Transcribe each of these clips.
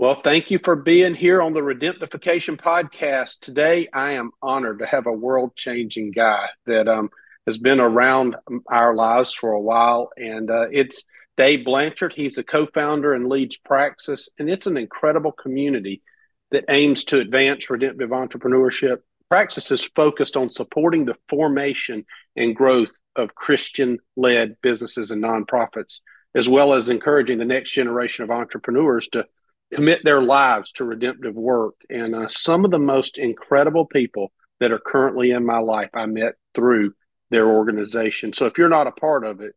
Well, thank you for being here on the Redemptification podcast. Today, I am honored to have a world changing guy that um, has been around our lives for a while. And uh, it's Dave Blanchard. He's a co founder and leads Praxis. And it's an incredible community that aims to advance redemptive entrepreneurship. Praxis is focused on supporting the formation and growth of Christian led businesses and nonprofits, as well as encouraging the next generation of entrepreneurs to commit their lives to redemptive work. And uh, some of the most incredible people that are currently in my life I met through their organization. So if you're not a part of it,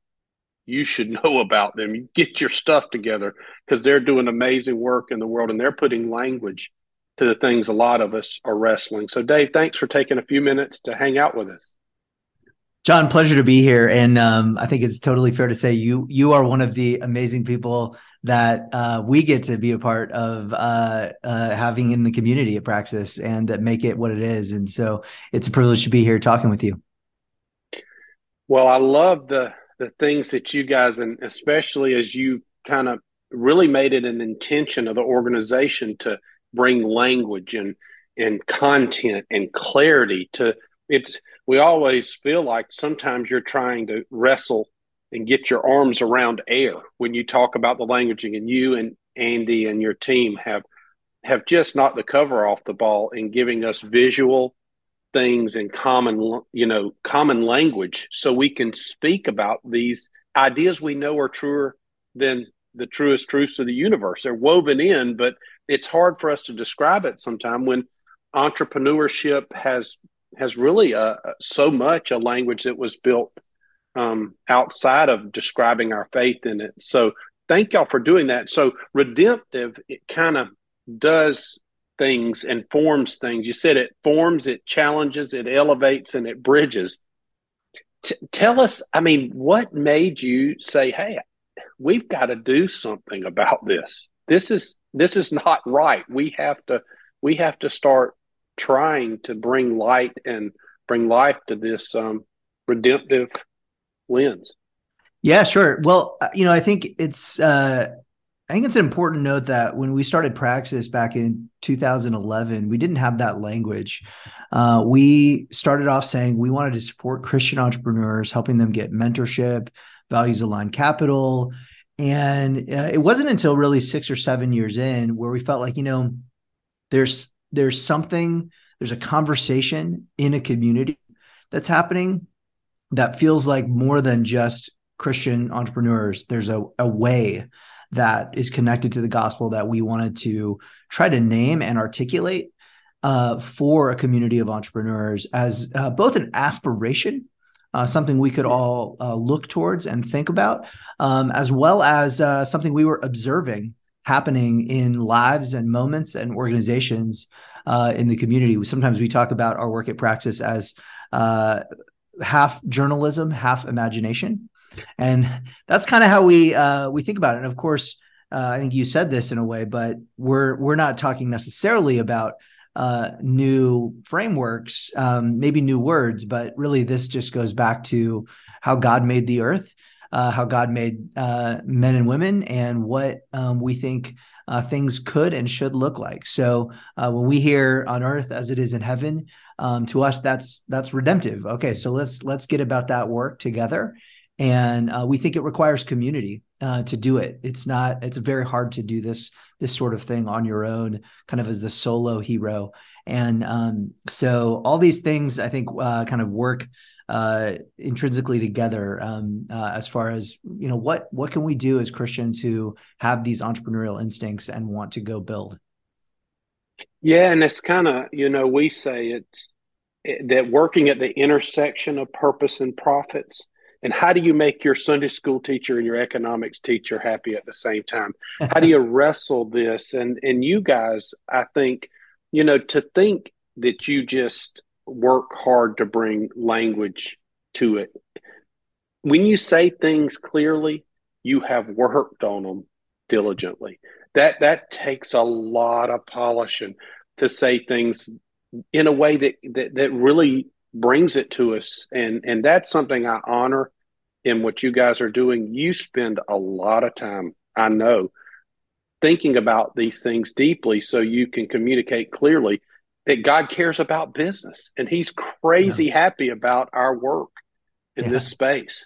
you should know about them. You get your stuff together because they're doing amazing work in the world and they're putting language to the things a lot of us are wrestling. So, Dave, thanks for taking a few minutes to hang out with us. John, pleasure to be here, and um, I think it's totally fair to say you you are one of the amazing people that uh, we get to be a part of uh, uh, having in the community at Praxis and that make it what it is. And so it's a privilege to be here talking with you. Well, I love the the things that you guys, and especially as you kind of really made it an intention of the organization to bring language and and content and clarity to it's we always feel like sometimes you're trying to wrestle and get your arms around air when you talk about the languaging. And you and Andy and your team have have just knocked the cover off the ball in giving us visual things in common you know common language so we can speak about these ideas we know are truer than the truest truths of the universe. They're woven in but it's hard for us to describe it sometime when entrepreneurship has has really uh, so much a language that was built um, outside of describing our faith in it. So thank y'all for doing that. So redemptive, it kind of does things and forms things. You said it forms, it challenges, it elevates, and it bridges. T- tell us, I mean, what made you say, "Hey, we've got to do something about this. This is this is not right. We have to we have to start trying to bring light and bring life to this um, redemptive Yeah, sure. Well, uh, you know, I think it's uh, I think it's an important note that when we started Praxis back in 2011, we didn't have that language. Uh, we started off saying we wanted to support Christian entrepreneurs, helping them get mentorship, values aligned capital. And uh, it wasn't until really six or seven years in where we felt like, you know, there's there's something, there's a conversation in a community that's happening that feels like more than just Christian entrepreneurs. There's a, a way that is connected to the gospel that we wanted to try to name and articulate uh, for a community of entrepreneurs as uh, both an aspiration, uh, something we could all uh, look towards and think about, um, as well as uh, something we were observing happening in lives and moments and organizations uh, in the community. Sometimes we talk about our work at Praxis as half journalism, half imagination, and that's kind of how we uh, we think about it. And of course, uh, I think you said this in a way, but we're we're not talking necessarily about uh, new frameworks, um, maybe new words, but really this just goes back to how God made the earth, uh, how God made uh, men and women, and what um, we think uh, things could and should look like. So uh, when we hear on earth as it is in heaven, um, to us that's that's redemptive. Okay, so let's let's get about that work together, and uh, we think it requires community uh, to do it. It's not. It's very hard to do this this sort of thing on your own, kind of as the solo hero. And um, so all these things, I think, uh, kind of work uh, intrinsically together um, uh, as far as you know what what can we do as Christians who have these entrepreneurial instincts and want to go build. Yeah, and it's kind of you know we say it's it, that working at the intersection of purpose and profits. And how do you make your Sunday school teacher and your economics teacher happy at the same time? How do you wrestle this? And and you guys, I think, you know, to think that you just work hard to bring language to it. When you say things clearly, you have worked on them diligently. That that takes a lot of polishing to say things in a way that, that that really brings it to us and and that's something I honor in what you guys are doing. You spend a lot of time, I know, thinking about these things deeply so you can communicate clearly that God cares about business and he's crazy yeah. happy about our work in yeah. this space.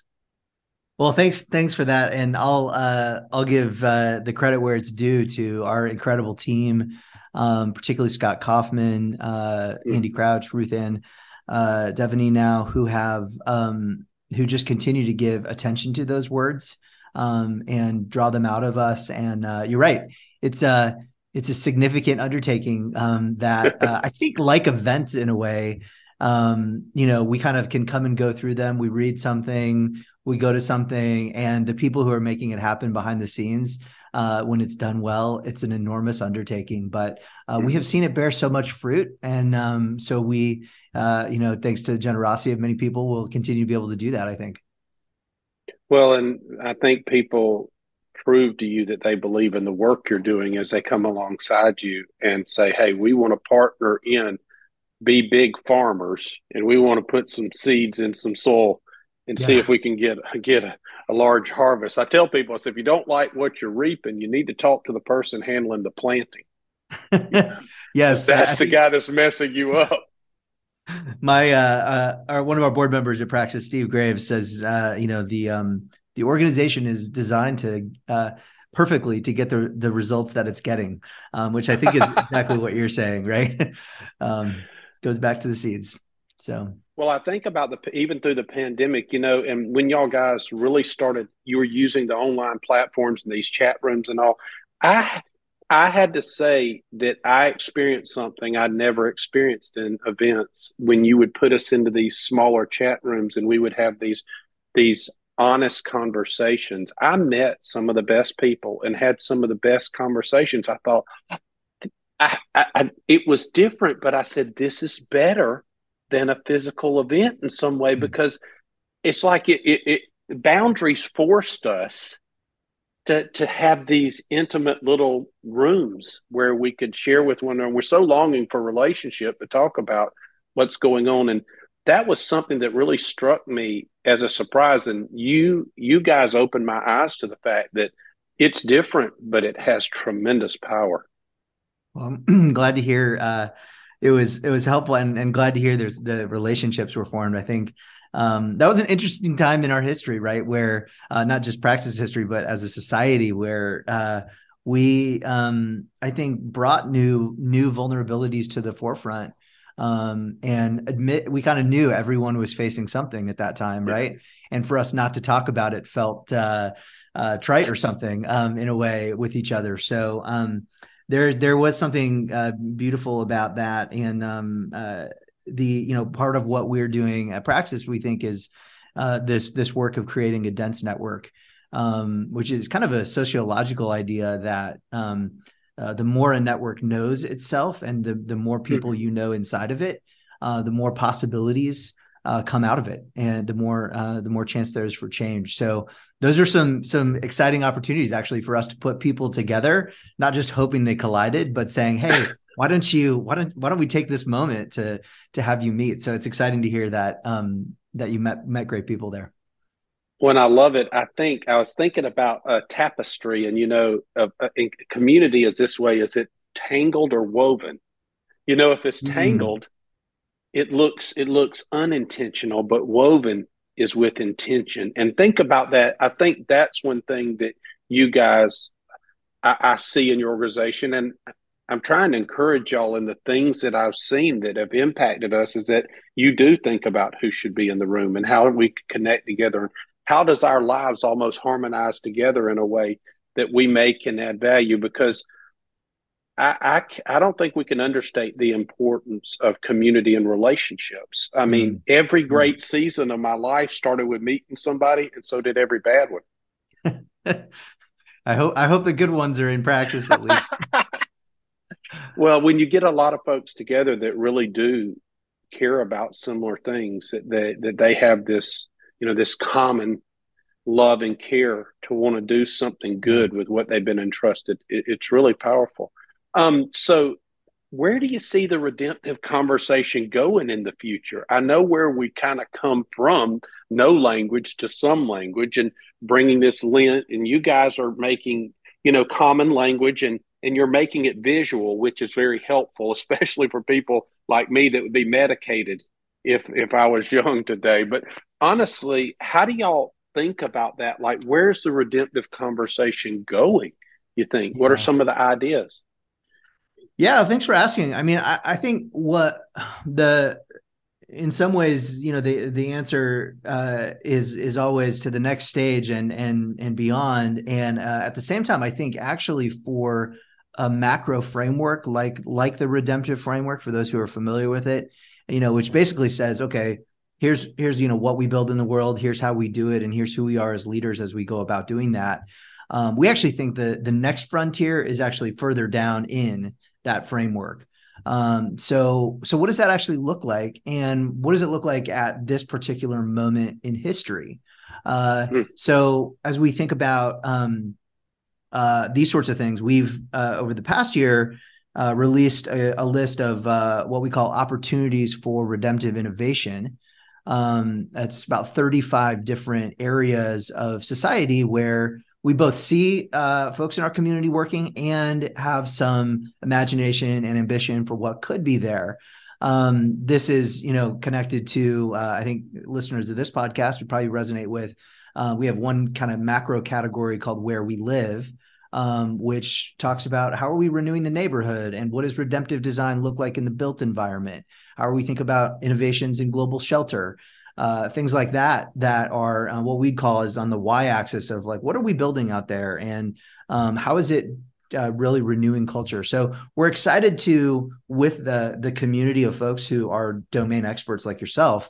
Well, thanks thanks for that and I'll uh I'll give uh the credit where it's due to our incredible team um particularly Scott Kaufman, uh mm. Andy Crouch, Ruth Ann uh Devaney now who have um who just continue to give attention to those words um and draw them out of us and uh you're right. It's uh it's a significant undertaking um, that uh, I think, like events in a way, um, you know, we kind of can come and go through them. We read something, we go to something, and the people who are making it happen behind the scenes, uh, when it's done well, it's an enormous undertaking. But uh, we have seen it bear so much fruit, and um, so we, uh, you know, thanks to the generosity of many people, will continue to be able to do that. I think. Well, and I think people prove to you that they believe in the work you're doing as they come alongside you and say, Hey, we want to partner in, be big farmers, and we want to put some seeds in some soil and yeah. see if we can get get a, a, large harvest. I tell people, I if you don't like what you're reaping, you need to talk to the person handling the planting. yes, that's the guy that's messing you up. My uh, uh, our one of our board members at Praxis, Steve Graves, says, uh, you know, the um, the organization is designed to uh, perfectly to get the the results that it's getting, um, which I think is exactly what you're saying, right? um, goes back to the seeds. So, well, I think about the even through the pandemic, you know, and when y'all guys really started, you were using the online platforms and these chat rooms and all. I I had to say that I experienced something I'd never experienced in events when you would put us into these smaller chat rooms and we would have these these honest conversations. I met some of the best people and had some of the best conversations. I thought I, I, I, it was different, but I said, this is better than a physical event in some way mm-hmm. because it's like it, it, it boundaries forced us to to have these intimate little rooms where we could share with one another. We're so longing for relationship to talk about what's going on and that was something that really struck me as a surprise and you you guys opened my eyes to the fact that it's different but it has tremendous power. Well i'm glad to hear uh, it was it was helpful and, and glad to hear there's the relationships were formed. I think um, that was an interesting time in our history right? Where uh, not just Praxis history but as a society where uh, we um, i think brought new new vulnerabilities to the forefront um, and admit we kind of knew everyone was facing something at that time, yeah. right? And for us not to talk about it felt uh, uh, trite or something um, in a way with each other. So um, there there was something uh, beautiful about that, and um, uh, the you know part of what we're doing at Praxis we think is uh, this this work of creating a dense network. Um, which is kind of a sociological idea that um, uh, the more a network knows itself and the, the more people mm-hmm. you know inside of it, uh, the more possibilities uh, come out of it, and the more uh, the more chance there is for change. So those are some some exciting opportunities actually for us to put people together, not just hoping they collided, but saying, "Hey, why don't you why don't why don't we take this moment to to have you meet?" So it's exciting to hear that um, that you met met great people there when I love it, I think I was thinking about a tapestry, and you know, a, a, community is this way: is it tangled or woven? You know, if it's mm-hmm. tangled, mm. it looks it looks unintentional, but woven is with intention. And think about that. I think that's one thing that you guys I, I see in your organization, and I'm trying to encourage y'all in the things that I've seen that have impacted us is that you do think about who should be in the room and how we connect together how does our lives almost harmonize together in a way that we make and add value because I, I, I don't think we can understate the importance of community and relationships. I mean, mm. every mm. great mm. season of my life started with meeting somebody, and so did every bad one. I hope I hope the good ones are in Praxis at least. well, when you get a lot of folks together that really do care about similar things, that they, that they have this you know this common love and care to want to do something good with what they've been entrusted. It, it's really powerful. Um, so where do you see the redemptive conversation going in the future? I know where we kind of come from no language to some language and bringing this lent and you guys are making you know common language and and you're making it visual which is very helpful especially for people like me that would be medicated if if i was young today. But honestly how do y'all think about that like where's the redemptive conversation going you think yeah. what are some of the ideas yeah thanks for asking i mean I, I think what the in some ways, you know, the the answer uh, is is always to the next stage and and and beyond. And uh, at the same time, I think actually for a macro framework like like the redemptive framework, for those who are familiar with it, you know, which basically says, okay, here's here's you know what we build in the world, here's how we do it, and here's who we are as leaders as we go about doing that. Um, we actually think the the next frontier is actually further down in that framework. Um, so, so what does that actually look like, and what does it look like at this particular moment in history? Uh, mm. So, as we think about um, uh, these sorts of things, we've uh, over the past year uh, released a, a, list of uh, what we call opportunities for redemptive innovation. Um, that's about 35 different areas of society where we both see uh, folks in our community working and have some imagination and ambition for what could be there. Um, this is, you know, connected to uh, I think listeners of this podcast would probably resonate with. Uh, we have one kind of macro category called where we live, um, which talks about how are we renewing the neighborhood and what does redemptive design look like in the built environment? How are we think about innovations in global shelter? uh, things like that that are uh, what we'd call is on the y-axis of like what are we building out there and um, how is it uh, really renewing culture. So we're excited to with the the community of folks who are domain experts like yourself,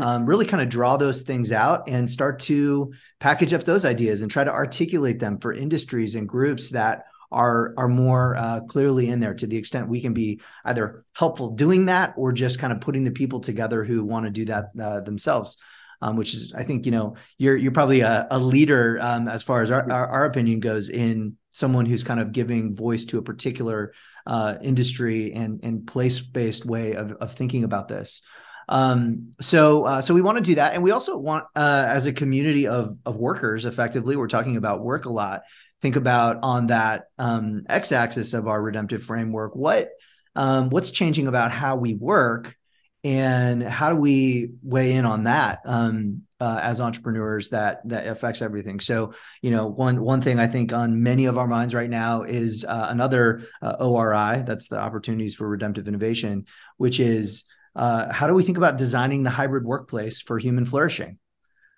um, really kind of draw those things out and start to package up those ideas and try to articulate them for industries and groups that are are more uh, clearly in there to the extent we can be either helpful doing that or just kind of putting the people together who want to do that uh, themselves. Um, which is, I think, you know, you're you're probably a, a leader um, as far as our, our, our opinion goes in someone who's kind of giving voice to a particular uh, industry and and place based way of of thinking about this. Um, so uh, so we want to do that, and we also want uh, as a community of of workers, effectively, we're talking about work a lot. Think about on that um, x-axis of our redemptive framework what um, what's changing about how we work and how do we weigh in on that um, uh, as entrepreneurs that that affects everything? So you know one one thing i think on many of our minds right now is uh, another uh, ORI that's the opportunities for redemptive innovation which is uh, how do we think about designing the hybrid workplace for human flourishing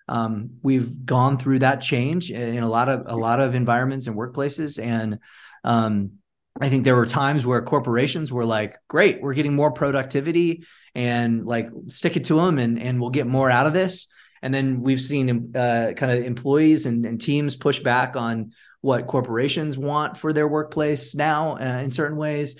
um, we've gone through that change in a lot of a lot of environments and workplaces, and um, I think there were times where corporations were like, "Great, we're getting more productivity, and like stick it to them, and and we'll get more out of this." And then we've seen uh, kind of employees and, and, teams push back on what corporations want for their workplace now uh, in certain ways.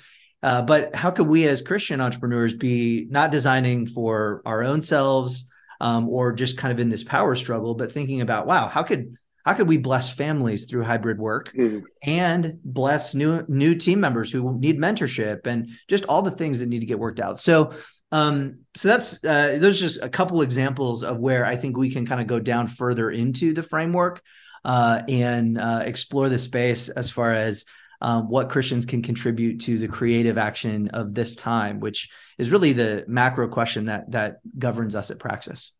Uh, but how could we as Christian entrepreneurs be not designing for our own selves? um, or just kind of in this power struggle, but thinking about, wow, how could how could we bless families through hybrid work mm-hmm. and bless new new team members who need mentorship and just all the things that need to get worked out. So um, so that's uh, there's just a couple examples of where I think we can kind of go down further into the framework uh, and uh, explore the space as far as um, what Christians can contribute to the creative action of this time, which is really the macro question that that governs us at Praxis.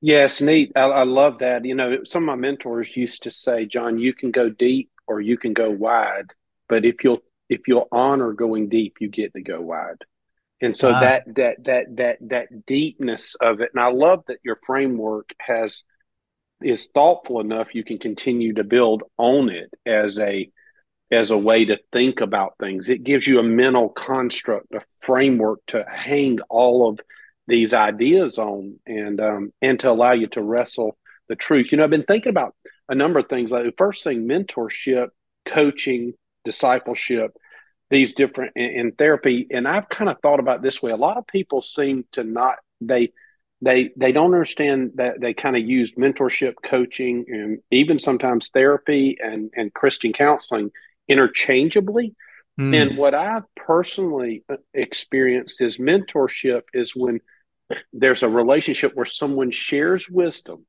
Yes, neat. I, I love that. You know, some of my mentors used to say, "John, you can go deep or you can go wide, but if you'll if you'll honor going deep, you get to go wide." And so wow. that that that that that deepness of it, and I love that your framework has is thoughtful enough you can continue to build on it as a as a way to think about things. It gives you a mental construct, a framework to hang all of these ideas on, and um, and to allow you to wrestle the truth. You know, I've been thinking about a number of things. Like the first thing, mentorship, coaching, discipleship, these different in, in therapy, and I've kind of thought about this way. A lot of people seem to not they they they don't understand that they kind of use mentorship coaching and even sometimes therapy and and christian counseling interchangeably. Mm. And what I've personally uh, experienced is mentorship is when there's a relationship where someone shares wisdom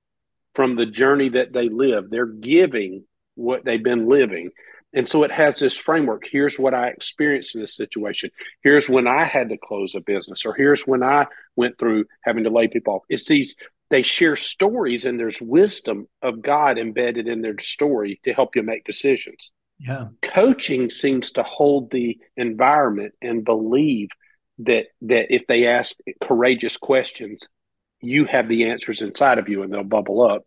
from the journey that they live. They're giving what they've been living. And so it has this framework. Here's what I experienced in this situation. Here's when I had to close a business, or here's when I went through having to lay people off. It's these, they share stories and there's wisdom of God embedded in their story to help you make decisions. Yeah. Coaching seems to hold the environment and believe that that if they ask courageous questions, you have the answers inside of you and they'll bubble up.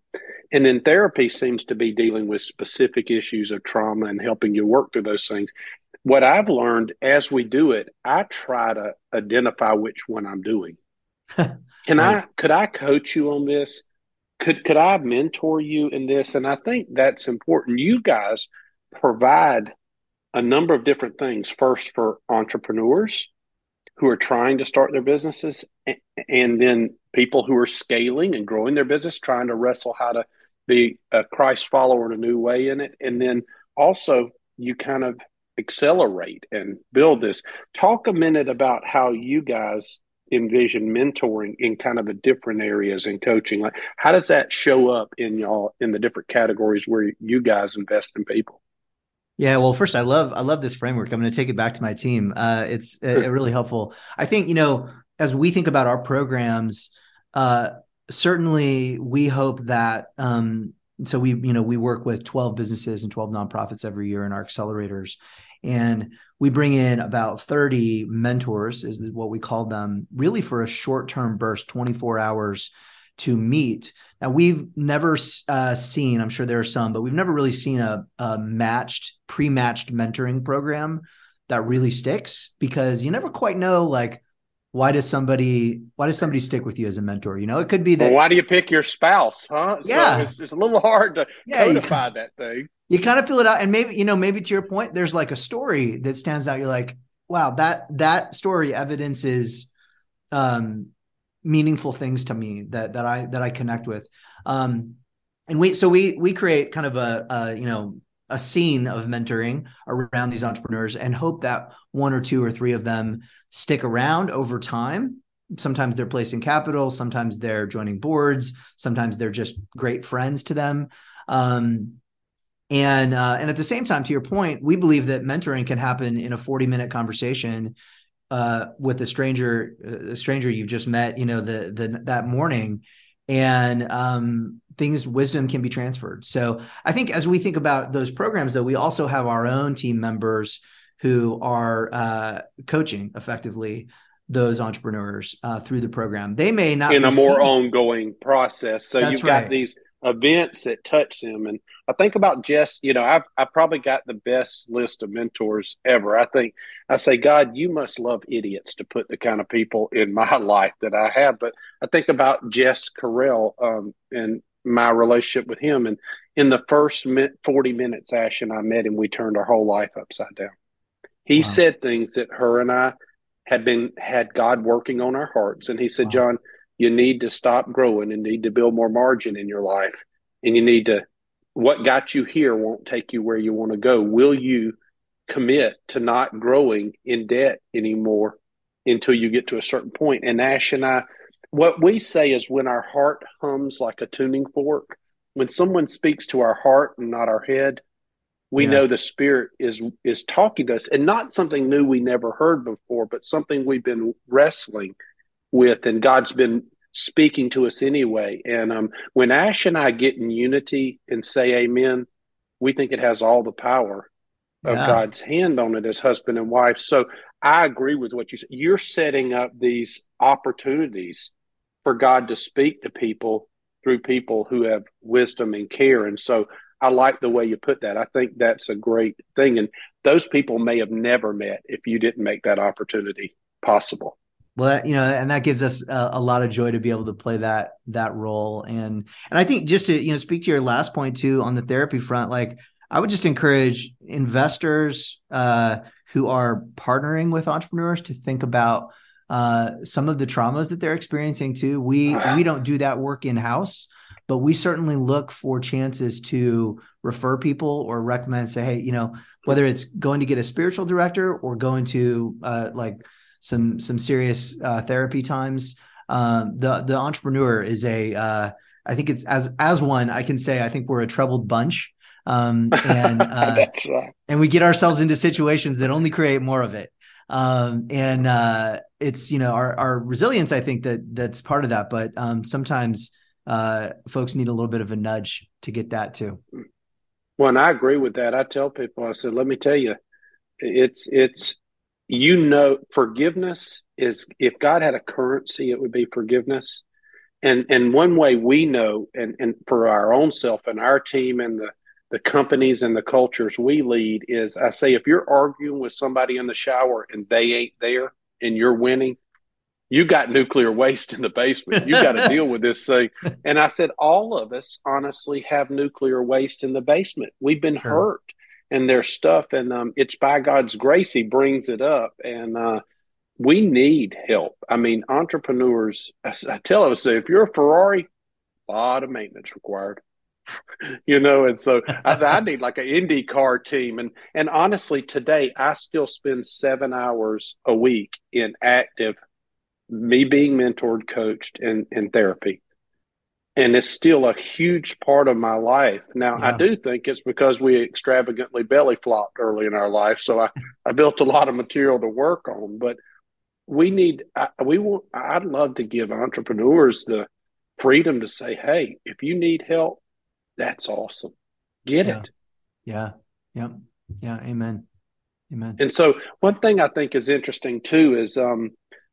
And then therapy seems to be dealing with specific issues of trauma and helping you work through those things. What I've learned as we do it, I try to identify which one I'm doing. Can right. I could I coach you on this? Could could I mentor you in this? And I think that's important. You guys provide a number of different things. First for entrepreneurs, who are trying to start their businesses and then people who are scaling and growing their business trying to wrestle how to be a christ follower in a new way in it. And then also you kind of accelerate and build this. Talk a minute about how you guys envision mentoring in kind of the different areas in coaching. Like how does that show up in y'all in the different categories where you guys invest in people yeah, well, first, I love I love this framework. I'm going to take it back to my team. Uh, it's uh, really helpful. I think you know as we think about our programs, uh, certainly we hope that. Um, so we you know we work with 12 businesses and 12 nonprofits every year in our accelerators, and we bring in about 30 mentors is what we call them, really for a short term burst, 24 hours to meet. Now, we've never uh, seen, I'm sure there are some, but we've never really seen a, a matched, pre matched mentoring program that really sticks because you never quite know, like, why does somebody why does somebody stick with you as a mentor? You know it could be that well, why do you pick your spouse huh? Yeah. so it's, it's a little hard to yeah, codify that thing. you kind of feel it out and maybe you know maybe to your point there's like a story that stands out. You're like wow that that story evidences um meaningful things to me that that I that I connect with. Um, and we so we we create kind of a, a you know a scene of mentoring around these entrepreneurs and hope that one or two or three of them stick around over time. Sometimes they're placing capital, sometimes they're joining boards, sometimes they're just great friends to them. Um, and uh, and at the same time, to your point, we believe that mentoring can happen in a 40 minute conversation uh, with a stranger, a stranger you've just met, you know, the the that morning, and um, things wisdom can be transferred. So I think as we think about those programs, though, we also have our own team members who are uh, coaching effectively those entrepreneurs uh, through the program. They may not in a more seen. ongoing process. So That's you've got right. these events that touch them. And I think about Jess, you know, I've, I probably got the best list of mentors ever. I think I say, God, you must love idiots to put the kind of people in my life that I have. But I think about Jess Correll um, and my relationship with him. And in the first 40 minutes, Ash and I met him, we turned our whole life upside down. He wow. said things that her and I had been, had God working on our hearts. And he said, wow. John, you need to stop growing and need to build more margin in your life. And you need to, what got you here won't take you where you want to go. Will you commit to not growing in debt anymore until you get to a certain point? And Ash and I, what we say is when our heart hums like a tuning fork, when someone speaks to our heart and not our head, we yeah. know the spirit is is talking to us and not something new we never heard before but something we've been wrestling with, and God's been speaking to us anyway. And um, when Ash and I get in unity and say amen, we think it has all the power of yeah. God's hand on it as husband and wife. So I agree with what you said. You're setting up these opportunities for God to speak to people through people who have wisdom and care. And so I like the way you put that. I think that's a great thing. And those people may have never met if you didn't make that opportunity possible. Well, you know, and that gives us a, a, lot of joy to be able to play that that role. And and I think just to you know speak to your last point too on the therapy front, like I would just encourage investors uh, who are partnering with entrepreneurs to think about uh, some of the traumas that they're experiencing too. We we don't do that work in house, but we certainly look for chances to refer people or recommend. Say, hey, you know, whether it's going to get a spiritual director or going to uh, like some some serious uh, therapy times. Um, the the entrepreneur is a uh, I think it's as as one I can say I think we're a troubled bunch. Um, and uh, right. And we get ourselves into situations that only create more of it. Um, and uh, it's you know our our resilience. I think that that's part of that. But um, sometimes uh, folks need a little bit of a nudge to get that too. Well, and I agree with that. I tell people, I said, let me tell you, it's it's you know forgiveness is if God had a currency, it would be forgiveness. And and one way we know, and and for our own self and our team and the the companies and the cultures we lead is I say if you're arguing with somebody in the shower and they ain't there and you're winning, you got nuclear waste in the basement. You got to deal with this thing. And I said, all of us honestly have nuclear waste in the basement. We've been sure. hurt and their stuff, and um, it's by God's grace He brings it up. And uh, we need help. I mean, entrepreneurs, I, I tell us, if you're a Ferrari, a lot of maintenance required. you know, and so I said, I need like an IndyCar team. And and honestly, today I still spend seven hours a week in active me being mentored, coached, and in therapy. And it's still a huge part of my life. Now, yeah. I do think it's because we extravagantly belly flopped early in our life. So I, I built a lot of material to work on. But we need, I, we want, I'd love to give entrepreneurs the freedom to say, hey, if you need help, that's awesome. Get yeah. it. Yeah. Yep. Yeah. Amen. Amen. And so, one thing I think is interesting too is, um,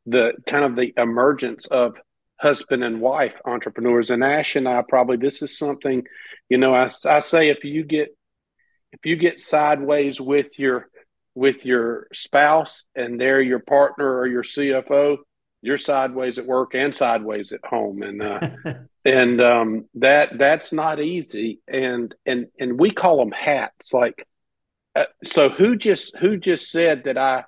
the kind of the emergence of husband and wife entrepreneurs. And Ash and I probably this is something, you know, I, I say if you get if you get sideways with your with your spouse and they're your partner or your CFO, you're sideways at work and sideways at home, and uh, and um, that that's not easy. And and and we call them hats. Like, uh, so who just who just said that I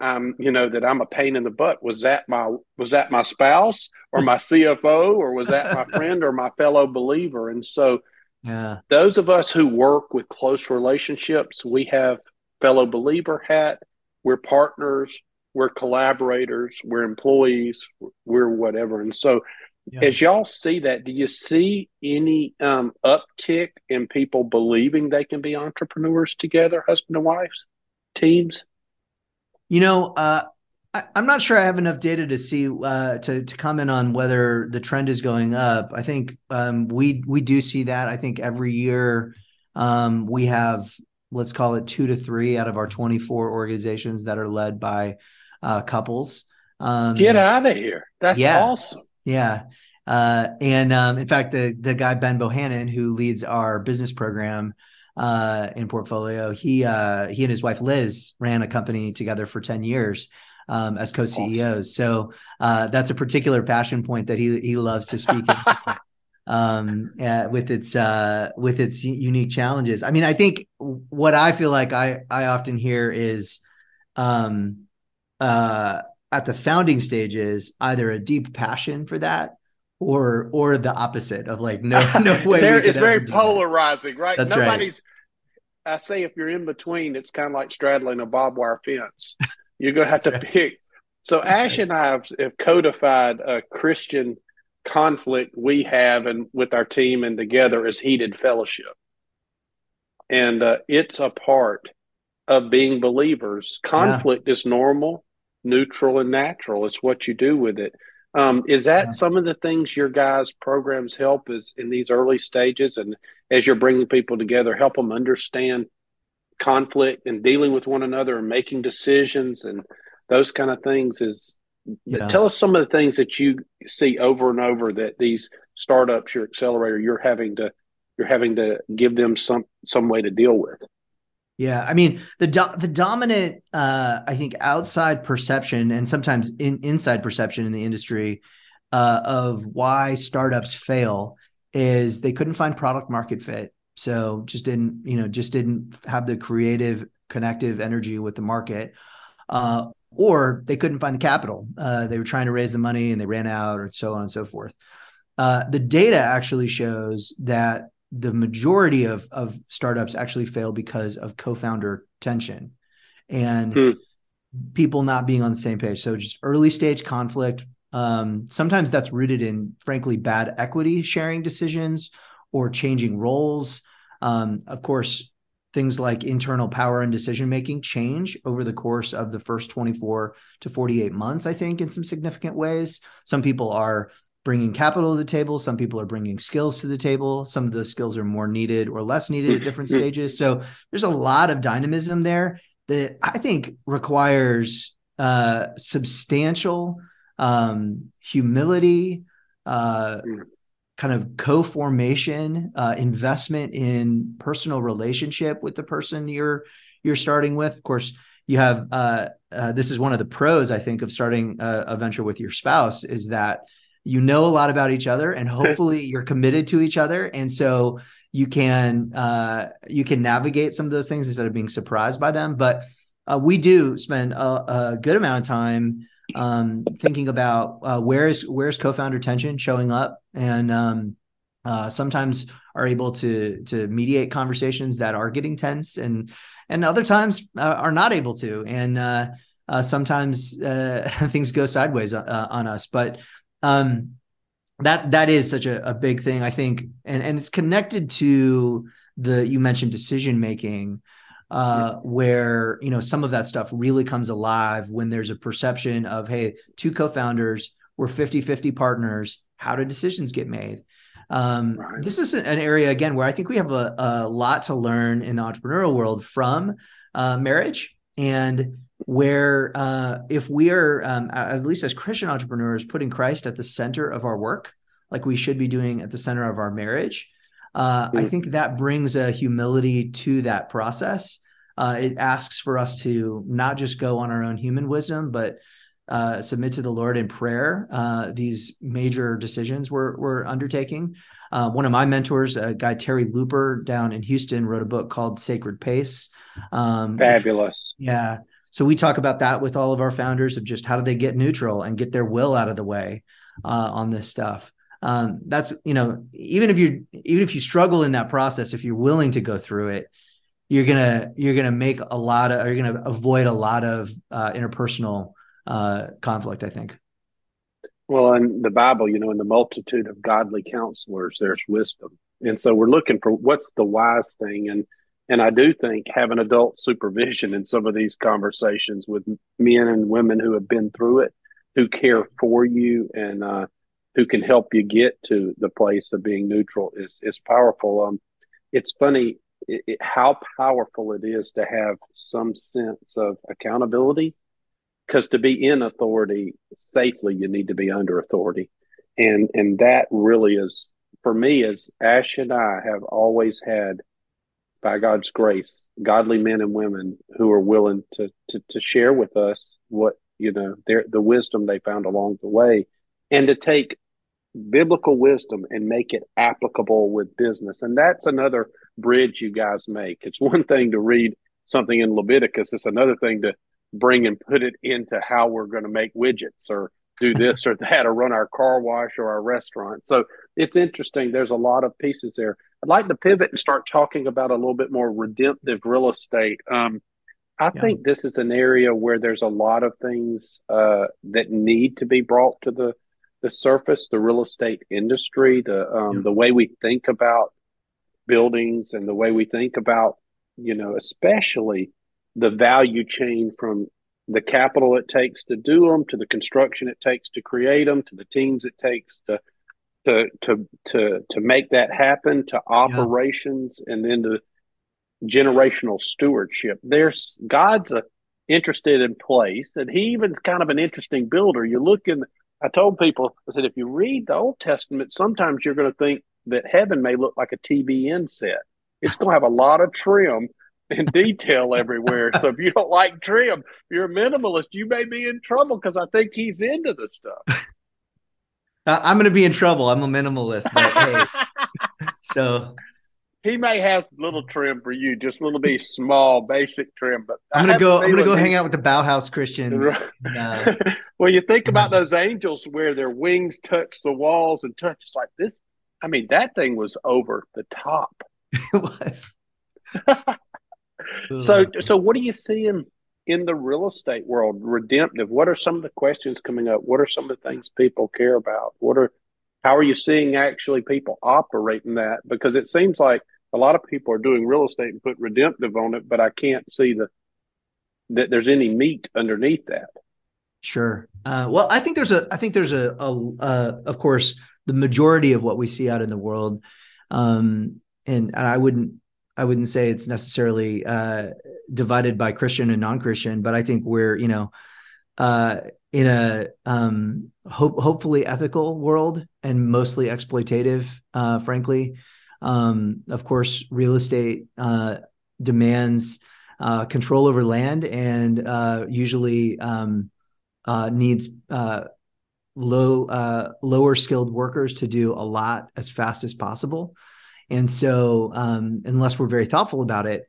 um, you know, that I'm a pain in the butt. Was that my was that my spouse or my CFO or was that my friend or my fellow believer? And so, yeah, those of us who work with close relationships, we have fellow believer hat. We're partners. We're collaborators. We're employees. We're whatever. And so, yeah. as y'all see that, do you see any um, uptick in people believing they can be entrepreneurs together, husband and wives, teams? You know, uh, I, am not sure I have enough data to see uh, to to comment on whether the trend is going up. I think um, we we do see that. I think every year um, we have let's call it two to three out of our 24 organizations that are led by uh, couples. Um, Get out of here! That's yeah, awesome. Yeah. Uh, and um, in fact, the the guy Ben Bohannon, who leads our business program, uh, in portfolio. He uh, he and his wife Liz ran a company together for ten years um, as co CEOs. So uh, that's a particular passion point that he he loves to speak. um, uh, with its uh, with its unique challenges. I mean, I think what I feel like I I often hear is, um, uh, at the founding stages, either a deep passion for that or or the opposite of like no no way. there is very polarizing, that. right? That's Nobody's. Right. I say if you're in between, it's kind of like straddling a barbed wire fence. You're to have to right. pick. So That's Ash right. and I have, have codified a Christian conflict we have and with our team and together is heated fellowship, and uh, it's a part of being believers. Conflict yeah. is normal, neutral, and natural. It's what you do with it. Um, is that yeah. some of the things your guys' programs help is in these early stages, and as you're bringing people together, help them understand conflict and dealing with one another and making decisions and those kind of things? Is yeah. tell us some of the things that you see over and over that these startups, your accelerator, you're having to you're having to give them some some way to deal with. Yeah, I mean the do- the dominant, uh, I think, outside perception and sometimes in- inside perception in the industry uh, of why startups fail is they couldn't find product market fit, so just didn't, you know, just didn't have the creative, connective energy with the market, uh, or they couldn't find the capital. Uh, they were trying to raise the money and they ran out, or so on and so forth. Uh, the data actually shows that the majority of of startups actually fail because of co-founder tension and hmm. people not being on the same page so just early stage conflict um, sometimes that's rooted in frankly bad equity sharing decisions or changing roles Um, of course, things like internal power and decision making change over the course of the first 24 to 48 months, I think, in some significant ways. Some people are bringing capital to the table, some people are bringing skills to the table. Some of those skills are more needed or less needed at different stages. So there's a lot of dynamism there that I think requires uh, substantial um, humility, uh, mm kind of co-formation uh, investment in personal relationship with the person you're you're starting with of course you have uh, uh, this is one of the pros i think of starting a, a, venture with your spouse is that you know a lot about each other and hopefully you're committed to each other. And so you can uh, you can navigate some of those things instead of being surprised by them. But uh, we do spend a, a good amount of time um, thinking about uh, where's where's co-founder tension showing up, and um, uh, sometimes are able to to mediate conversations that are getting tense, and and other times uh, are not able to, and uh, uh, sometimes uh, things go sideways on us. But um, that that is such a, a big thing, I think, and and it's connected to the you mentioned decision making uh, yeah. where you know some of that stuff really comes alive when there's a perception of hey two co-founders we're 50-50 partners how do decisions get made um, right. this is an area again where i think we have a, a lot to learn in the entrepreneurial world from uh, marriage and where uh, if we are um, at least as christian entrepreneurs putting christ at the center of our work like we should be doing at the center of our marriage uh, I think that brings a humility to that process. Uh, it asks for us to not just go on our own human wisdom, but uh, submit to the Lord in prayer. Uh, these major decisions we're, we're undertaking. Uh, one of my mentors, a guy Terry Looper down in Houston, wrote a book called Sacred Pace. Um, Fabulous. Which, yeah. So we talk about that with all of our founders of just how do they get neutral and get their will out of the way uh, on this stuff um, that's you know even if you even if you struggle in that process if you're willing to go through it you're gonna you're gonna make a lot of you're gonna avoid a lot of uh, interpersonal uh, conflict i think. Well in the bible you know in the multitude of godly counselors there's wisdom. And so we're looking for what's the wise thing. And and i do think having adult supervision in some of these conversations with men and women who have been through it who care for you and uh, who can help you get to the place of being neutral is is powerful. Um, it's funny it, it, how powerful it is to have some sense of accountability, because to be in authority safely, you need to be under authority, and and that really is for me. As Ash and I have always had, by God's grace, godly men and women who are willing to to, to share with us what you know their the wisdom they found along the way and to take biblical wisdom and make it applicable with business. And that's another bridge you guys make. It's one thing to read something in Leviticus, it's another thing to bring and put it into how we're going to make widgets or do this or that or run our car wash or our restaurant. So it's interesting. There's a lot of pieces there. I'd like to pivot and start talking about a little bit more redemptive real estate. Um, I yeah. think this is an area where there's a lot of things uh, that need to be brought to the the surface, the real estate industry, the um, yeah. the way we think about buildings and the way we think about, you know, especially the value chain from the capital it takes to do them to the construction it takes to create them to the teams it takes to to to to to make that happen to operations yeah. and then to generational stewardship there's god's a, interested in place and he even's kind of an interesting builder you look in I told people, I said, if you read the Old Testament, sometimes you're going to think that heaven may look like a TBN set. It's going to have a lot of trim and detail everywhere. So if you don't like trim, you're a minimalist, you may be in trouble because I think he's into the stuff. I'm going to be in trouble. I'm a minimalist, but hey, so he may have little trim for you, just a little bit small, basic trim. But I'm gonna go. I'm gonna go hang out with the Bauhaus Christians. Uh, well, you think about those angels where their wings touch the walls and touch. It's like this. I mean, that thing was over the top. it was. So, so what are you seeing in the real estate world? Redemptive. What are some of the questions coming up? What are some of the things people care about? What are how are you seeing actually people operating that? Because it seems like a lot of people are doing real estate and put redemptive on it, but I can't see the that there's any meat underneath that. Sure. Uh, well, I think there's a, I think there's a, a uh, of course, the majority of what we see out in the world, um, and, and I wouldn't, I wouldn't say it's necessarily uh, divided by Christian and non-Christian, but I think we're, you know, uh, in a um, hope, hopefully ethical world and mostly exploitative, uh, frankly. Um, of course, real estate uh, demands uh, control over land and uh, usually um, needs low lower skilled workers to do a lot as fast as possible. And so, um, unless we're very thoughtful about it,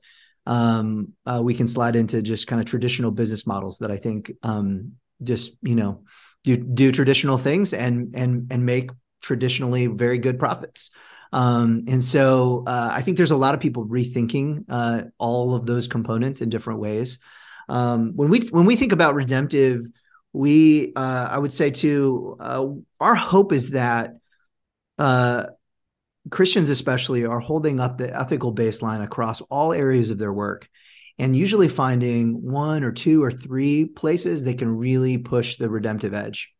um, uh, we can slide into just kind of traditional business models that I think um, just you know do do traditional things and and and make traditionally very good profits. Um, and so uh, I think there's a lot of people rethinking uh, all of those components in different ways. Um, when we when we think about redemptive, we uh, I would say too, uh, our hope is that uh, Christians especially are holding up the ethical baseline across all areas of their work and usually finding one or two or three places they can really push the redemptive edge.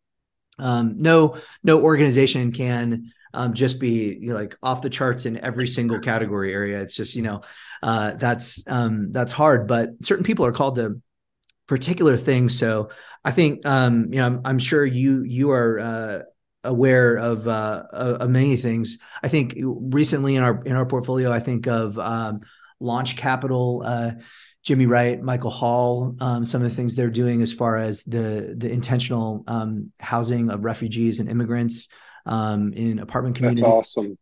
Um, no, no organization can um, just be you know, like off the charts in every single category area. It's just you know uh, that's um, that's hard, but certain people are called to particular things. So I think um, you know I'm, I'm, sure you you are uh, aware of, uh, of many things. I think recently in our in our portfolio, I think of um, Launch Capital. Uh, Jimmy Wright, Michael Hall, um, some of the things they're doing as far as the the intentional um, housing of refugees and immigrants um, in apartment communities. That's awesome.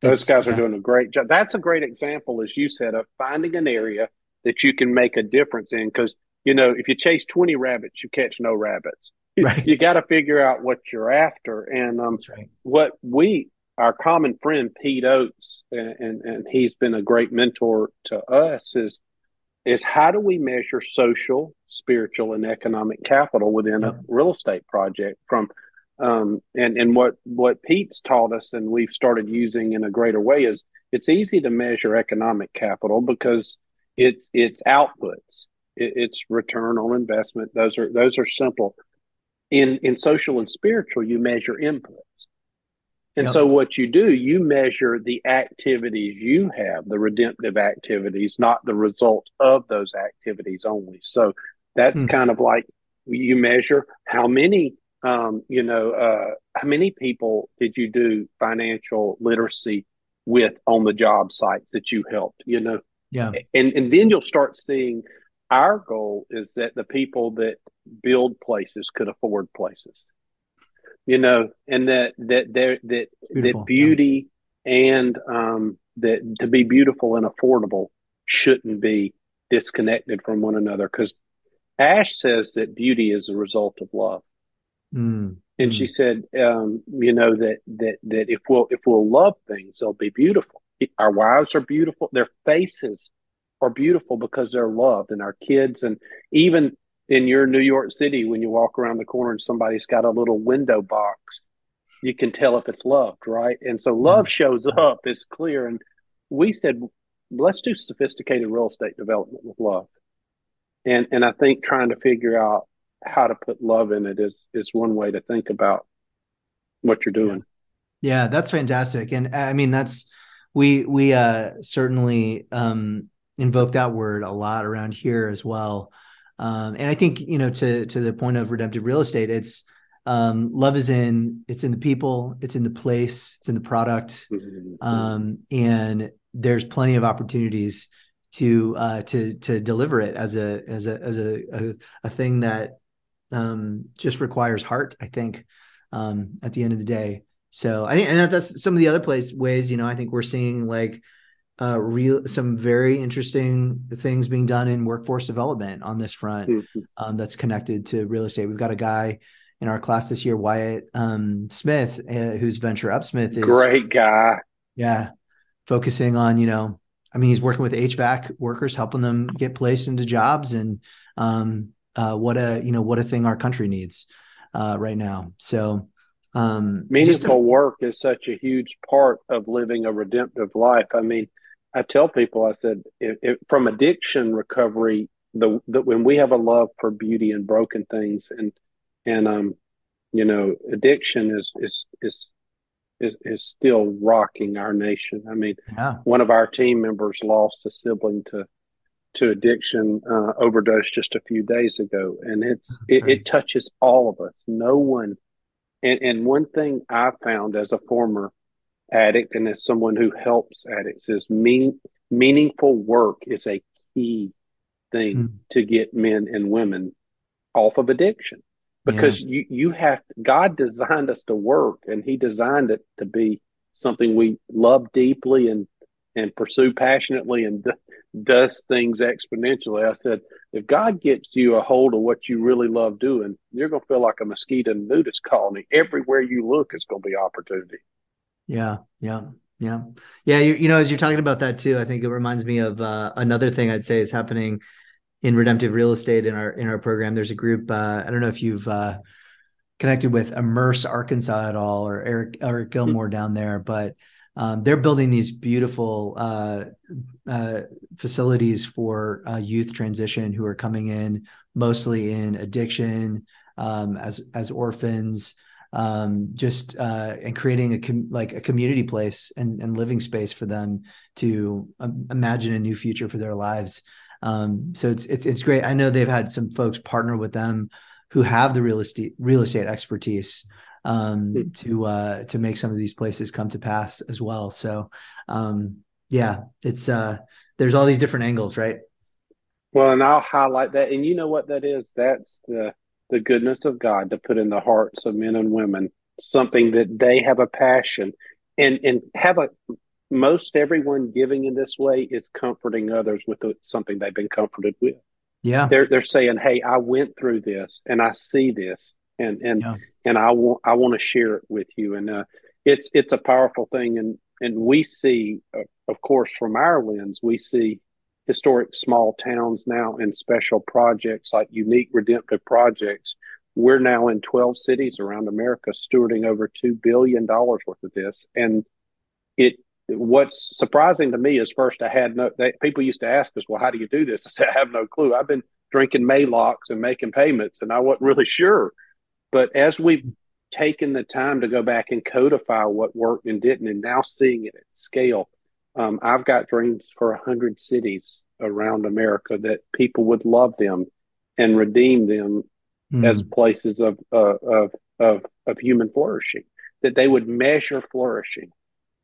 Those it's, guys are doing a great job. That's a great example, as you said, of finding an area that you can make a difference in. Because you know, if you chase twenty rabbits, you catch no rabbits. Right. You got to figure out what you're after, and um, right. what we, our common friend Pete Oates, and, and and he's been a great mentor to us. Is is how do we measure social, spiritual, and economic capital within yep. a real estate project from um, and and what what Pete's taught us, and we've started using in a greater way, is it's easy to measure economic capital because it's it's outputs, it, it's return on investment. Those are those are simple. In in social and spiritual, you measure inputs, and yep. so what you do, you measure the activities you have, the redemptive activities, not the result of those activities only. So that's hmm. kind of like you measure how many um, you know, uh, how many people did you do financial literacy with on the job sites that you helped? You know, yeah, and and then you'll start seeing. Our goal is that the people that build places could afford places, you know, and that that there that that beauty yeah. and um, that to be beautiful and affordable shouldn't be disconnected from one another because Ash says that beauty is a result of love. Mm. And she mm. said, um, you know that that that if we'll if we'll love things, they'll be beautiful. Our wives are beautiful. Their faces are beautiful because they're loved, and our kids, and even in your New York City, when you walk around the corner and somebody's got a little window box, you can tell if it's loved, right? And so love shows up. It's clear. And we said, let's do sophisticated real estate development with love. And and I think trying to figure out how to put love in it is is one way to think about what you're doing. Yeah, yeah that's fantastic. And I mean that's we we uh certainly um invoke that word a lot around here as well. Um and I think, you know, to to the point of redemptive real estate, it's um love is in it's in the people, it's in the place, it's in the product. Mm-hmm. Um and there's plenty of opportunities to uh to to deliver it as a as a as a a, a thing that um, just requires heart, I think, um, at the end of the day. So I think, and that's some of the other place ways, you know, I think we're seeing like uh, real, some very interesting things being done in workforce development on this front mm-hmm. um, that's connected to real estate. We've got a guy in our class this year, Wyatt um, Smith, uh, who's Venture Upsmith is great guy. Yeah. Focusing on, you know, I mean, he's working with HVAC workers, helping them get placed into jobs and, um, uh, what a you know what a thing our country needs uh, right now. So um, meaningful to- work is such a huge part of living a redemptive life. I mean, I tell people, I said, from addiction recovery, the, the when we have a love for beauty and broken things, and and um, you know, addiction is is is is, is still rocking our nation. I mean, yeah. one of our team members lost a sibling to to addiction uh, overdose just a few days ago, and it's it, it, touches all of us. No one, and and one thing I found as a former addict and as someone who helps addicts is mean meaningful work is a key thing mm. to get men and women off of addiction because yeah. you you have God designed us to work and he designed it to be something we love deeply and and pursue passionately and d- does things exponentially. I said, if God gets you a hold of what you really love doing, you're going to feel like a mosquito nudist colony. Everywhere you look is going to be opportunity. Yeah, yeah, yeah, yeah. You, you know, as you're talking about that too, I think it reminds me of uh, another thing I'd say is happening in redemptive real estate in our in our program. There's a group. Uh, I don't know if you've uh, connected with Immerse Arkansas at all, or Eric Eric Gilmore down there, but um, they're building these beautiful uh, uh, facilities for uh, youth transition who are coming in mostly in addiction um, as as orphans um, just uh, and creating a com- like a community place and, and living space for them to um, imagine a new future for their lives um, so it's it's it's great. I know they've had some folks partner with them who have the real estate real estate expertise um, hmm. to uh, to make some of these places come to pass as well. So um, yeah, it's uh, there's all these different angles, right? Well, and I'll highlight that. And you know what that is? That's the the goodness of God to put in the hearts of men and women something that they have a passion and and have a most everyone giving in this way is comforting others with something they've been comforted with. Yeah, they're they're saying, "Hey, I went through this, and I see this, and and yeah. and I want I want to share it with you." And uh, it's it's a powerful thing, and and we see, uh, of course, from our lens, we see historic small towns now in special projects like unique redemptive projects. We're now in 12 cities around America stewarding over $2 billion worth of this. And it what's surprising to me is first I had no they, people used to ask us, well, how do you do this? I said, I have no clue. I've been drinking Maalox and making payments, and I wasn't really sure. But as we've taken the time to go back and codify what worked and didn't, and now seeing it at scale, um, I've got dreams for a hundred cities around America that people would love them and redeem them mm. as places of, uh, of of of human flourishing. That they would measure flourishing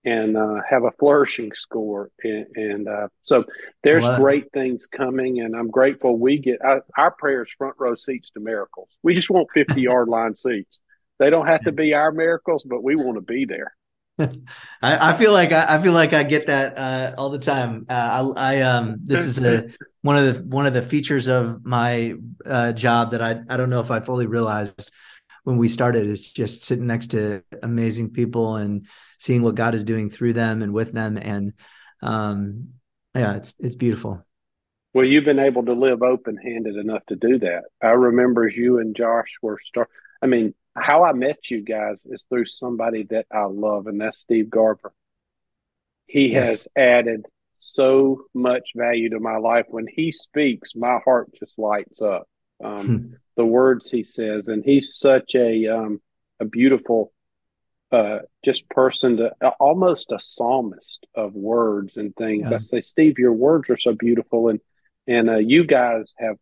and uh, have a flourishing score. And, and uh, so there's great things coming, and I'm grateful we get our, our prayers front row seats to miracles. We just want 50 yard line seats. They don't have to be our miracles, but we want to be there. I, I, feel like I, I, feel like I get that uh, all the time. Uh, I, I, um this is a one of the one of the features of my uh, job that I I don't know if I fully realized when we started is just sitting next to amazing people and seeing what God is doing through them and with them. And um, yeah, it's it's beautiful. Well, you've been able to live open handed enough to do that. I remember as you and Josh were start. I mean, how I met you guys is through somebody that I love, and that's Steve Garber. He yes. has added so much value to my life. When he speaks, my heart just lights up. Um, hmm. The words he says, and he's such a um, a beautiful uh, just person to uh, almost a psalmist of words and things. Yeah. I say, Steve, your words are so beautiful, and and uh, you guys have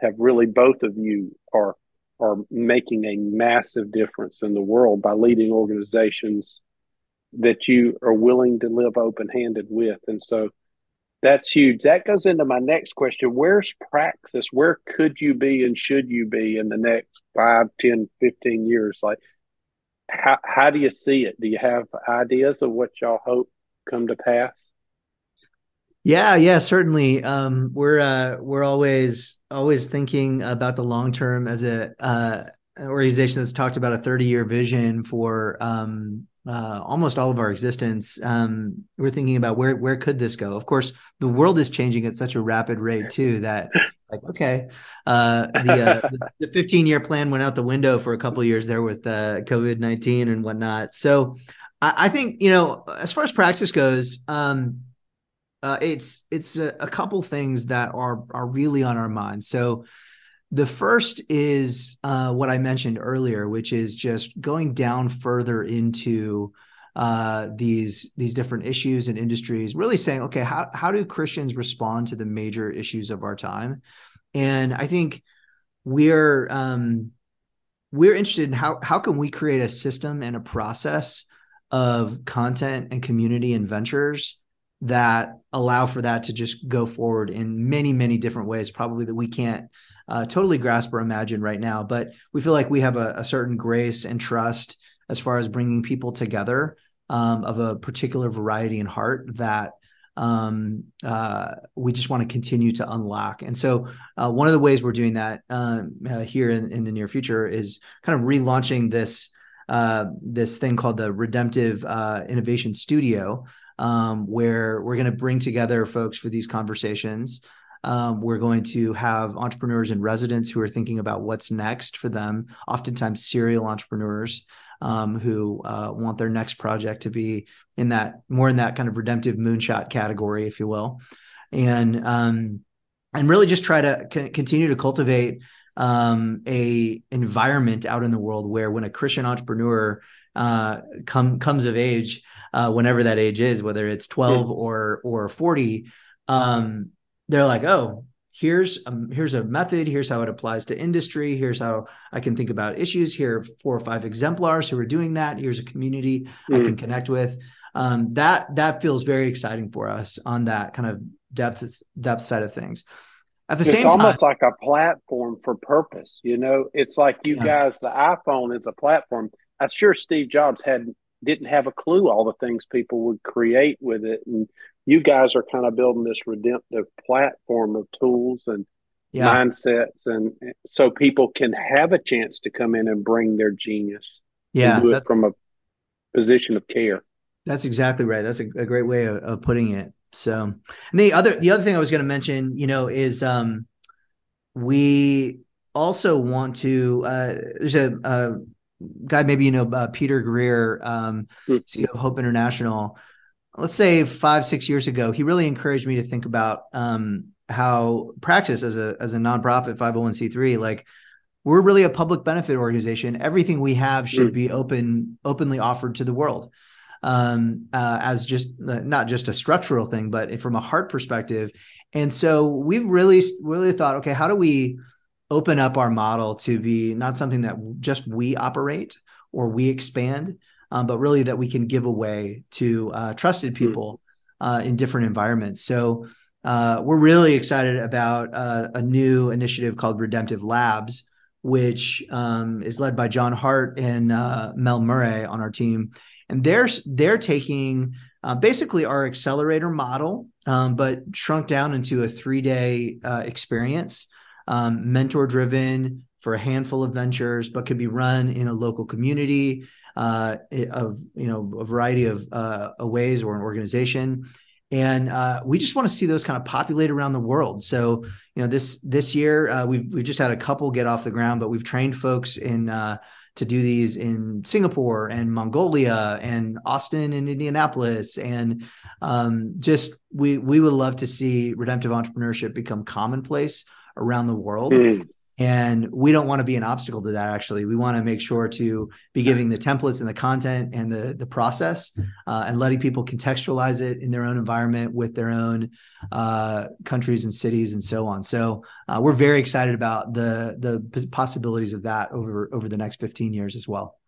have really both of you are are making a massive difference in the world by leading organizations that you are willing to live open handed with, and so that's huge. That goes into my next question. Where's praxis? Where could you be and should you be in the next five, ten, fifteen years? Like, how how do you see it? Do you have ideas of what y'all hope come to pass? Yeah, yeah, certainly. Um, we're uh, we're always always thinking about the long term as a uh, an organization that's talked about a 30 year vision for um, uh, almost all of our existence. Um, we're thinking about where where could this go? Of course, the world is changing at such a rapid rate too that like okay uh, the, uh, the 15 year plan went out the window for a couple years there with uh, covid-19 and whatnot so I, I, think you know as far as Praxis goes um, uh, it's it's a, a couple things that are are really on our mind. So the first is uh, what I mentioned earlier, which is just going down further into uh, these these different issues and industries, really saying, okay, how how do Christians respond to the major issues of our time? And I think we're um, we're interested in how how can we create a system and a process of content and community and ventures that allow for that to just go forward in many many different ways probably that we can't uh, totally grasp or imagine right now but we feel like we have a, a certain grace and trust as far as bringing people together um, of a particular variety and heart that um, uh, we just want to continue to unlock. And so, uh, one of the ways we're doing that uh, uh here in, in, the near future is kind of relaunching this uh, this thing called the Redemptive uh, Innovation Studio, um, where we're going to bring together folks for these conversations. Um, we're going to have entrepreneurs and residents who are thinking about what's next for them, oftentimes serial entrepreneurs um, who uh, want their next project to be in that more in that kind of redemptive moonshot category, if you will, and um, and really just try to c- continue to cultivate um, a environment out in the world where when a Christian entrepreneur uh, come comes of age, uh, whenever that age is, whether it's twelve or or forty, um, they're like, oh, here's a, here's a method. Here's how it applies to industry. Here's how i can think about issues. Here are four or five exemplars who are doing that. Here's a community mm. i can mm. connect with. Um, that that feels very exciting for us on that kind of depth depth side of things at the it's same almost like a platform for purpose you know? It's like you yeah. guys the iphone is a platform. I'm sure steve jobs had didn't have a clue all the things people would create with it and you guys are kind of building this redemptive platform of tools and yeah. mindsets and so people can have a chance to come in and bring their genius yeah from a position of care. That's exactly right. That's a, a great way of, of, putting it so and the other the other thing i was going to mention you know is um we also want to uh there's a, a guy maybe you know uh, peter greer um mm-hmm. ceo of hope international let's say five six years ago he really encouraged me to think about um, how praxis as a as a nonprofit 501c3 like we're really a public benefit organization everything we have should mm. be open openly offered to the world um, uh, as just uh, not just a structural thing but from a heart perspective and so we've really really thought okay how do we open up our model to be not something that just we operate or we expand um, but really that we can give away to uh, trusted hmm. people uh, in different environments. So uh, we're really excited about uh, a new initiative called Redemptive Labs, which um, is led by John Hart and uh, Mel Murray on our team, and they're they're taking uh, basically our accelerator model, um, but shrunk down into a three day experience, um, mentor driven for a handful of ventures, but could be run in a local community uh, of you know a variety of uh, ways or an organization and uh, we just want to see those kind of populate around the world. So, you know, this this year uh, we've we've just had a couple get off the ground, but we've trained folks in uh, to do these in Singapore and Mongolia and Austin and Indianapolis, and um, just we we would love to see redemptive entrepreneurship become commonplace around the world. Mm and we don't want to be an obstacle to that actually. We want to make sure to be giving the templates and the content and the the process uh, and letting people contextualize it in their own environment with their own uh, countries and cities and so on. So uh, we're very excited about the the possibilities of that over over the next 15 years as well.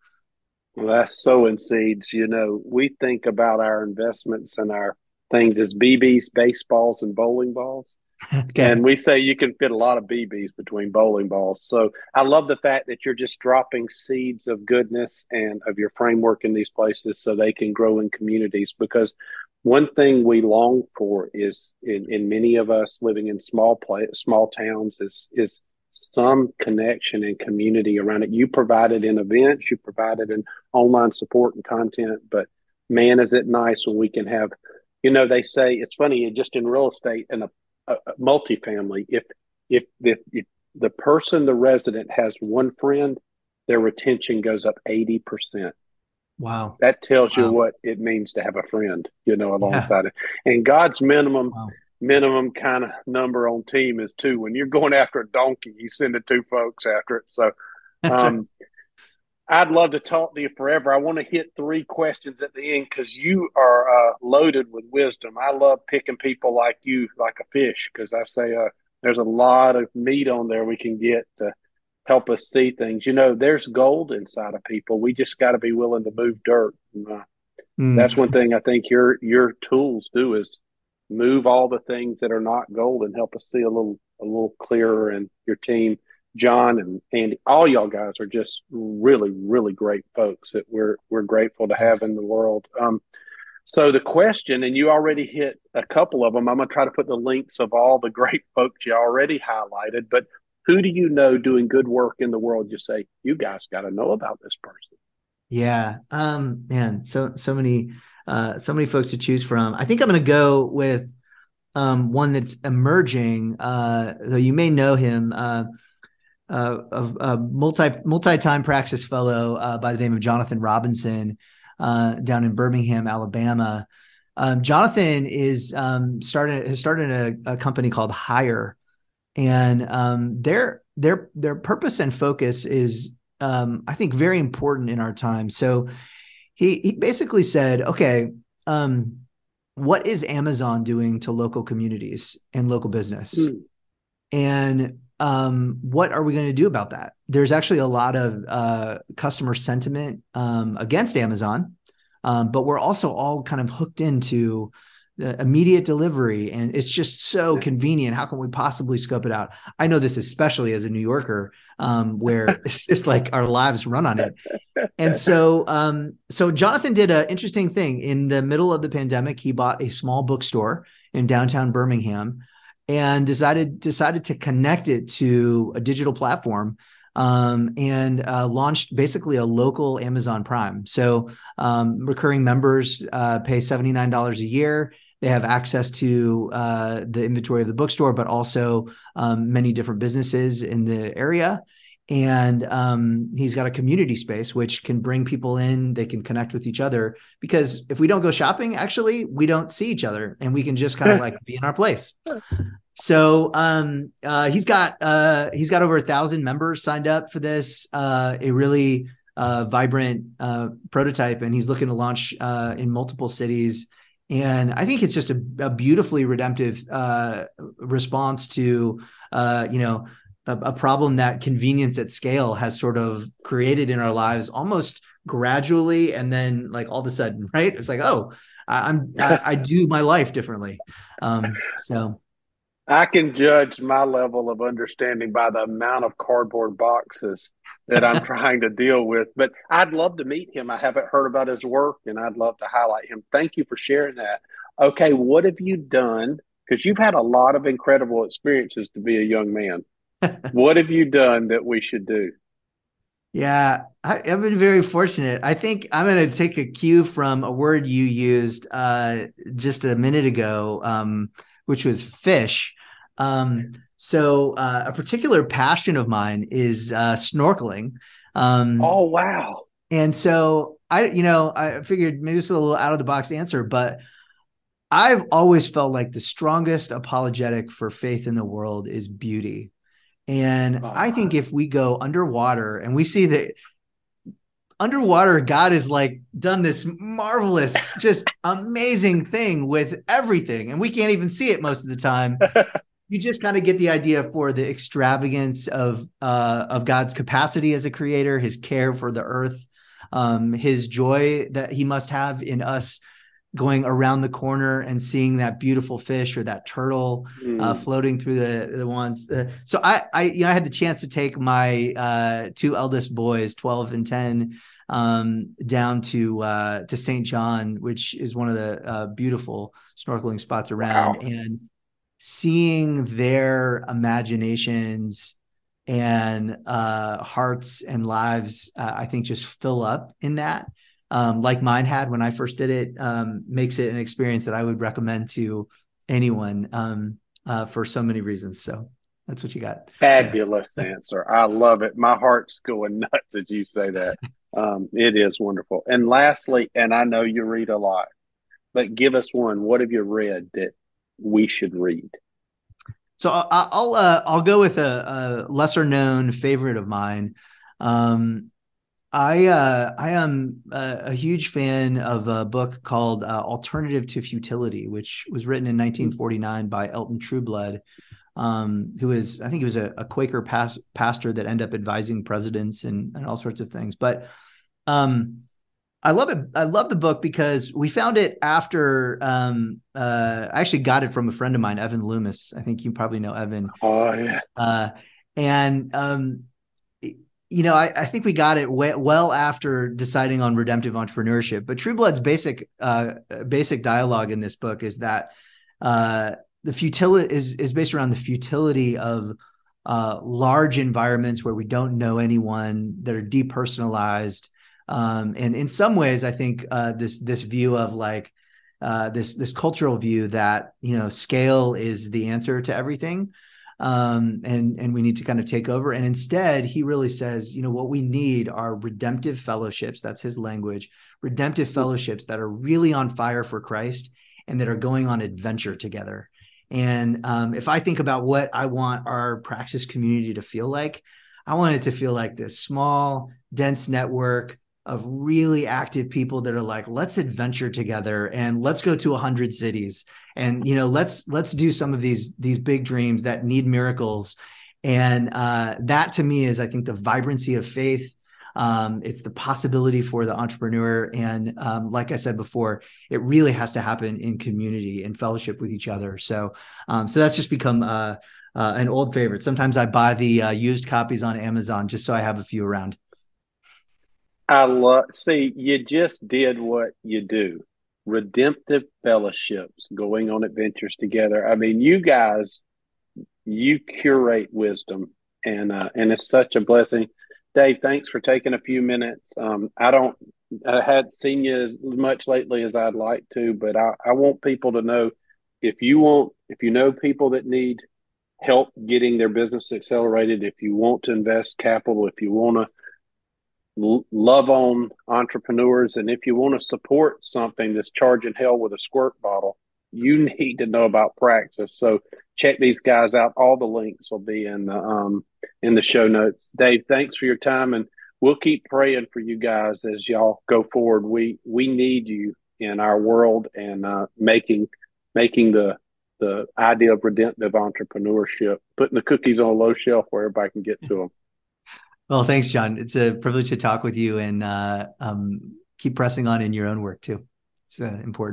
Well that's sowing seeds you know. We think about our investments and our things as bbs baseballs and bowling balls okay. And we say you can fit a lot of BBs between bowling balls. So I love the fact that you're just dropping seeds of goodness and of your framework in these places so they can grow in communities. Because one thing we long for is in, in many of us living in small play, small towns is is some connection and community around it. You provided in events, you provided in online support and content, but man, is it nice when we can have, you know, they say it's funny just in real estate and a a, multifamily, if, if if if the person, the resident, has one friend, their retention goes up eighty percent. Wow. That tells wow. you what it means to have a friend, you know, alongside yeah. it. And God's minimum wow. minimum kind of number on team is two. When you're going after a donkey, you send the two folks after it. So um, I'd love to talk to you forever. I want to hit three questions at the end because you are uh, loaded with wisdom. I love picking people like you, like a fish, because I say uh, there's a lot of meat on there we can get to help us see things. You know, there's gold inside of people. We just got to be willing to move dirt. Uh, mm. That's one thing I think your your tools do is move all the things that are not gold and help us see a little a little clearer. And your team, John and Andy, all y'all guys are just really really great folks that we're we're grateful to have in the world. Um, so the question, and you already hit a couple of them. I'm going to try to put the links of all the great folks you already highlighted, but who do you know doing good work in the world? You say, you guys got to know about this person. Yeah. Um, man, so, so many, uh, so many folks to choose from. I think I'm going to go with, um, one that's emerging, uh, though you may know him, uh, uh, a, a multi multi-time praxis fellow uh, by the name of Jonathan Robinson uh, down in Birmingham, Alabama. Um, Jonathan is um, started has started a, a, company called Hire, and um, their their their purpose and focus is um, I think very important in our time. So he he basically said, okay, um, what is Amazon doing to local communities and local business, mm. and um, what are we going to do about that? There's actually a lot of uh, customer sentiment um, against Amazon, um, but we're also all kind of hooked into immediate delivery and it's just so convenient. How can we possibly scope it out? I know this especially as a new yorker um, where it's just like our lives run on it. And so um, so jonathan did an interesting thing. In the middle of the pandemic he bought a small bookstore in downtown birmingham and decided decided to connect it to a digital platform um, and uh, launched basically a local Amazon Prime. So um, recurring members uh, pay seventy nine dollars a year they have access to uh, the inventory of the bookstore, but also um, many different businesses in the area. And um, he's got a community space which can bring people in. They can connect with each other because if we don't go shopping, actually, we don't see each other, and we can just kind of like be in our place. So um, uh, he's got uh, he's got over a thousand members signed up for this. Uh, a really uh, vibrant uh, prototype, and he's looking to launch uh, in multiple cities and I think it's just a, a beautifully redemptive uh, response to, uh, you know, a, a, problem that convenience at scale has sort of created in our lives almost gradually, and then like all of a sudden, right? It's like, oh, I, am I, I, do my life differently. Um, so I can judge my level of understanding by the amount of cardboard boxes that I'm trying to deal with. But I'd love to meet him. I haven't heard about his work and I'd love to highlight him. Thank you for sharing that. Okay, what have you done? Because you've had a lot of incredible experiences to be a young man. What have you done that we should do? Yeah, I, have been very fortunate. I think I'm going to take a cue from a word you used uh, just a minute ago, um, which was fish. Um, so uh, a particular passion of mine is uh, snorkeling. Um, oh wow! And so I, you know, I figured maybe it's a little out of the box answer, but I've always felt like the strongest apologetic for faith in the world is beauty. And I think if we go underwater and we see that underwater, God has like done this marvelous, just amazing thing with everything, and we can't even see it most of the time. you just kind of get the idea for the extravagance of uh, of God's capacity as a creator, His care for the earth, um, His joy that He must have in us going around the corner and seeing that beautiful fish or that turtle mm. uh, floating through the the ones. Uh, so I I you know I had the chance to take my uh, two eldest boys, twelve and ten, um, down to uh, to St. John, which is one of the uh, beautiful snorkeling spots around, wow. and seeing their imaginations and uh, hearts and lives, uh, I think just fill up in that. Um, like mine had when I first did it, um, makes it an experience that I would recommend to anyone um, uh, for so many reasons. So that's what you got. Fabulous yeah. answer. I love it. My heart's going nuts as you say that. Um, it is wonderful. And lastly, and I know you read a lot, but give us one. What have you read that we should read? So I'll I'll, uh, I'll go with a, a, lesser known favorite of mine. Um, I uh, I am a, a, huge fan of a book called uh, Alternative to Futility, which was written in 1949 by Elton Trueblood, um, who is I think he was a, a Quaker pas- pastor that ended up advising presidents and, and all sorts of things. But um, I love it. I love the book because we found it after. Um, uh, I actually got it from a friend of mine, Evan Loomis. I think you probably know Evan. Oh yeah. Uh, and um, you know, I, I, think we got it well after deciding on redemptive entrepreneurship. But Trueblood's basic uh, basic dialogue in this book is that uh, the futility is is based around the futility of uh, large environments where we don't know anyone that are depersonalized um, and in some ways, I think uh, this this view of like uh, this this cultural view that you know scale is the answer to everything, um, and and we need to kind of take over. And instead, he really says, you know, what we need are redemptive fellowships. That's his language. Redemptive fellowships that are really on fire for Christ and that are going on adventure together. And um, if I think about what I want our praxis community to feel like, I want it to feel like this small, dense network of really active people that are like let's adventure together and let's go to 100 cities and you know let's let's do some of these these big dreams that need miracles. And uh, that to me is i think the vibrancy of faith. Um, it's the possibility for the entrepreneur. And um, like i said before it really has to happen in community and fellowship with each other. So um, so that's just become uh, uh, an old favorite. Sometimes i buy the uh, used copies on amazon just so i have a few around I love see you just did what you do. Redemptive fellowships, going on adventures together. I mean, you guys, you curate wisdom, and uh, and it's such a blessing. Dave, thanks for taking a few minutes. Um, I don't, I hadn't seen you as much lately as I'd like to, but I, I want people to know if you want, if you know people that need help getting their business accelerated, if you want to invest capital, if you want to love on entrepreneurs. And if you want to support something that's charging hell with a squirt bottle, you need to know about Praxis. So check these guys out. All the links will be in the um, in the show notes. Dave, thanks for your time, and we'll keep praying for you guys as y'all go forward. We we need you in our world and uh, making making the the idea of redemptive entrepreneurship, putting the cookies on a low shelf where everybody can get to them. Well, thanks, John. It's a privilege to talk with you and uh, um, keep pressing on in your own work too. It's uh, important.